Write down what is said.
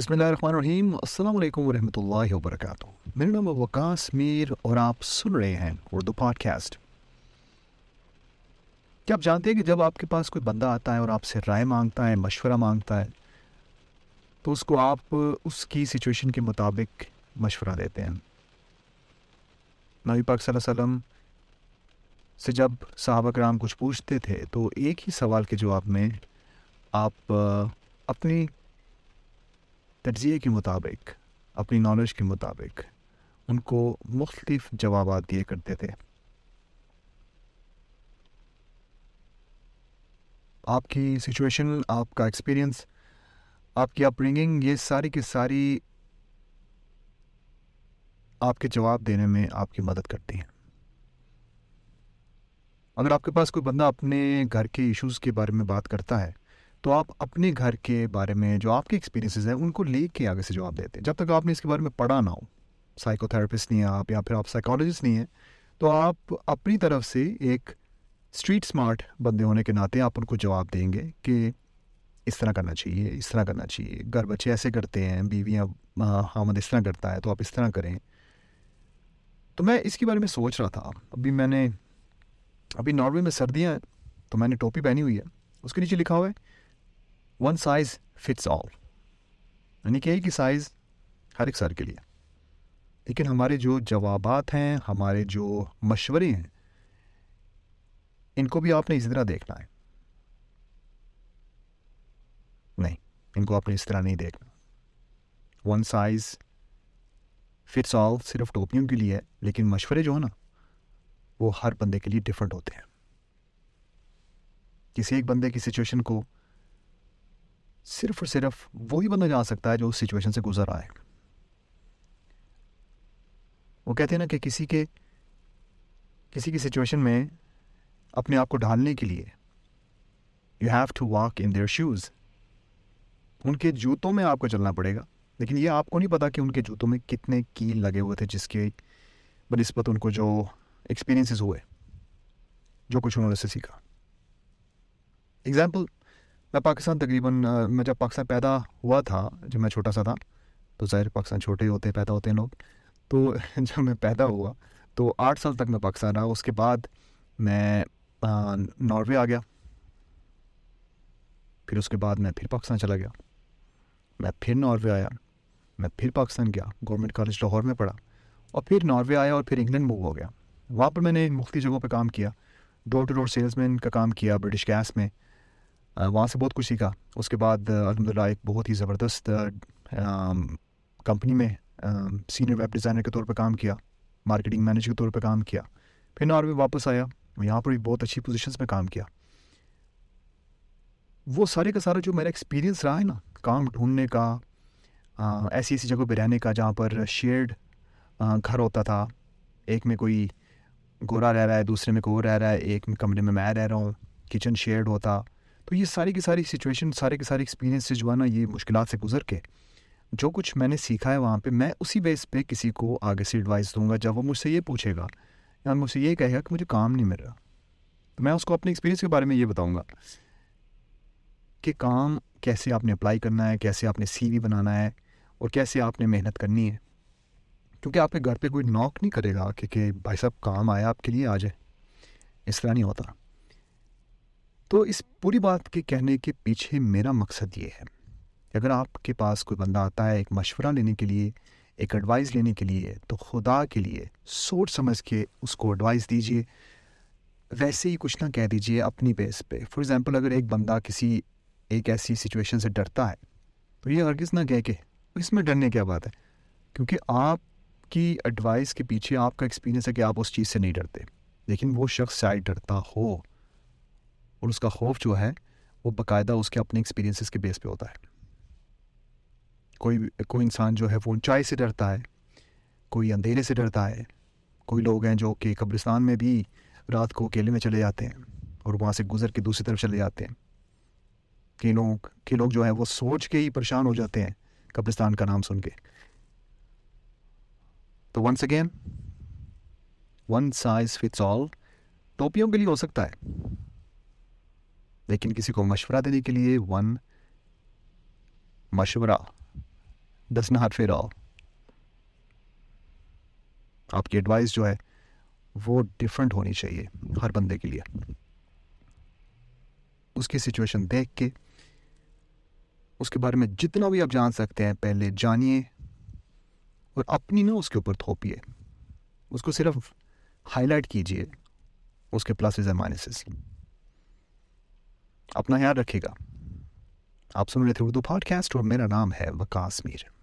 بسم اللہ الرحمن الرحیم۔ السلام علیکم ورحمۃ اللہ وبرکاتہ۔ میرا نام ہے وکاس میر اور آپ سن رہے ہیں اردو پوڈ کاسٹ کیا آپ جانتے ہیں کہ جب آپ کے پاس کوئی بندہ آتا ہے اور آپ سے رائے مانگتا ہے، مشورہ مانگتا ہے، تو اس کو آپ اس کی سچویشن کے مطابق مشورہ دیتے ہیں۔ نبی پاک صلی اللہ علیہ وسلم سے جب صحابہ کرام کچھ پوچھتے تھے، تو ایک ہی سوال کے جواب میں آپ اپنی تجزیے کے مطابق، اپنی نالج کے مطابق ان کو مختلف جوابات دیے کرتے تھے۔ آپ کی سچویشن آپ کا ایکسپیرئنس آپ کی اپ رنگنگ یہ ساری کی ساری آپ کے جواب دینے میں آپ کی مدد کرتی ہیں۔ اگر آپ کے پاس کوئی بندہ اپنے گھر کے ایشوز کے بارے میں بات کرتا ہے تو آپ اپنے گھر کے بارے میں جو آپ کے ایکسپیرینسز ہیں، ان کو لے کے آگے سے جواب دیتے ہیں۔ جب تک آپ نے اس کے بارے میں پڑھا نہ ہو سائیکو تھراپسٹ نہیں ہیں آپ یا پھر آپ سائیکالوجسٹ نہیں ہیں، تو آپ اپنی طرف سے ایک اسٹریٹ اسمارٹ بندے ہونے کے ناطے آپ ان کو جواب دیں گے کہ اس طرح کرنا چاہیے، اس طرح کرنا چاہیے۔ گھر بچے ایسے کرتے ہیں، بیویاں حامد اس طرح کرتا ہے، تو آپ اس طرح کریں۔ تو میں اس کے بارے میں سوچ رہا تھا۔ ابھی میں نے، ابھی ناروے میں سردیاں ہیں، تو میں نے ٹوپی پہنی ہوئی ہے۔ اس کے نیچے لکھا ہوا ہے ون سائز فٹس آل یعنی کہ ایک ہی سائز ہر ایک سر کے لیے. لیکن ہمارے جو جوابات ہیں، ہمارے جو مشورے ہیں، ان کو بھی آپ نے اس طرح دیکھنا ہے. نہیں، ان کو آپ نے اس طرح نہیں دیکھنا. ون سائز فٹس آل صرف ٹوپیوں کے لیے ہے، لیکن مشورے جو ہیں نا، وہ ہر بندے کے لیے ڈفرینٹ ہوتے ہیں. کسی ایک بندے کی سچویشن کو صرف اور صرف وہی بندہ جان سکتا ہے جو اس سچویشن سے گزر آئے۔ وہ کہتے ہیں نا کہ کسی کے کسی کی سچویشن میں اپنے آپ کو ڈھالنے کے لیے you have to walk in their shoes ان کے جوتوں میں آپ کو چلنا پڑے گا۔ لیکن یہ آپ کو نہیں پتا کہ ان کے جوتوں میں کتنے کیل لگے ہوئے تھے جس کے بنسبت ان کو جو ایکسپیرینسز ہوئے، جو کچھ انہوں نے سے سیکھا۔ اگزامپل میں پاکستان تقریباً میں جب پاکستان پیدا ہوا تھا، جب میں چھوٹا سا تھا، تو ظاہر پاکستان چھوٹے ہوتے، پیدا ہوتے ہیں لوگ۔ تو جب میں پیدا ہوا، تو آٹھ سال تک میں پاکستان رہا۔ اس کے بعد میں ناروے آ گیا۔ پھر اس کے بعد میں پھر پاکستان چلا گیا۔ میں پھر ناروے آیا۔ میں پھر پاکستان گیا۔ گورنمنٹ کالج لاہور میں پڑھا۔ اور پھر ناروے آیا اور پھر انگلینڈ موو ہو گیا۔ وہاں پر میں نے مختلف جگہوں پہ کام کیا۔ ڈور ٹو ڈور سیلس مین کا کام کیا برٹش گیس میں۔ وہاں سے بہت کچھ سیکھا۔ اس کے بعد الحمد للہ ایک بہت ہی زبردست کمپنی میں سینئر ویب ڈیزائنر کے طور پہ کام کیا، مارکیٹنگ مینیجر کے طور پہ کام کیا۔ پھر ناروے واپس آیا، یہاں پر بھی بہت اچھی پوزیشنس میں کام کیا۔ وہ سارے کا سارا جو میرا ایکسپیرینس رہا ہے نا، کام ڈھونڈنے کا ایسی ایسی جگہ پہ رہنے کا، جہاں پر شیئرڈ گھر ہوتا تھا۔ ایک میں کوئی گورا رہ رہا ہے، دوسرے میں کوئی رہ رہا ہے۔ ایک میں کمرے میں میں رہ رہا ہوں کچن شیئرڈ ہوتا۔ تو یہ ساری کی ساری سچویشن سارے کے سارے ایکسپیرینس سے جو ہے نا، یہ مشکلات سے گزر کے جو کچھ میں نے سیکھا ہے وہاں پہ، میں اسی بیس پہ کسی کو آگے سے ایڈوائس دوں گا جب وہ مجھ سے یہ پوچھے گا یا مجھ سے یہ کہے گا کہ مجھے کام نہیں مل رہا۔ تو میں اس کو اپنے ایکسپیرینس کے بارے میں یہ بتاؤں گا کہ کام کیسے آپ نے اپلائی کرنا ہے، کیسے آپ نے سی وی بنانا ہے اور کیسے آپ نے محنت کرنی ہے۔ کیونکہ آپ کے گھر پہ کوئی نوک نہیں کرے گا کہ کہ بھائی صاحب کام آیا، آپ کے لیے آ جائے اس طرح نہیں ہوتا۔ تو اس پوری بات کے کہنے کے پیچھے میرا مقصد یہ ہے کہ اگر آپ کے پاس کوئی بندہ آتا ہے ایک مشورہ لینے کے لیے، ایک ایڈوائز لینے کے لیے، تو خدا کے لیے سوچ سمجھ کے اس کو ایڈوائز دیجیے ویسے ہی کچھ نہ کہہ دیجیے اپنی بیس پہ۔ فار ایگزامپل اگر ایک بندہ کسی، ایک ایسی سچویشن سے ڈرتا ہے، تو یہ ہرگز نہ کہہ کے اس میں ڈرنے کیا بات ہے؟ کیونکہ آپ کی ایڈوائز کے پیچھے آپ کا ایکسپیرینس ہے کہ آپ اس چیز سے نہیں ڈرتے، لیکن وہ شخص شاید ڈرتا ہو۔ اور اس کا خوف جو ہے وہ باقاعدہ اس کے اپنے ایکسپیرینسز کے بیس پہ ہوتا ہے۔ کوئی کوئی انسان جو ہے وہ اونچائی سے ڈرتا ہے، کوئی اندھیرے سے ڈرتا ہے، کوئی لوگ ہیں جو کہ قبرستان میں بھی رات کو اکیلے میں چلے جاتے ہیں اور وہاں سے گزر کے دوسری طرف چلے جاتے ہیں۔ کہ لوگ کہ لوگ جو ہیں وہ سوچ کے ہی پریشان ہو جاتے ہیں قبرستان کا نام سن کے۔ تو once again one size fits all ٹوپیوں کے لیے ہو سکتا ہے۔ لیکن کسی کو مشورہ دینے کے لیے ون مشورہ، دس ناٹ فیر آل آپ کی ایڈوائس جو ہے، وہ ڈفرینٹ ہونی چاہیے ہر بندے کے لیے۔ اس کی سچویشن دیکھ کے، اس کے بارے میں جتنا بھی آپ جان سکتے ہیں، پہلے جانیے اور اپنی نا اس کے اوپر تھوپیے۔ اس کو صرف ہائی لائٹ کیجیے، اس کے پلسز اینڈ مائنسز اپنا خیال رکھے گا۔ آپ سن رہے تھے اردو پاڈ کاسٹ اور میرا نام ہے وکاس میر۔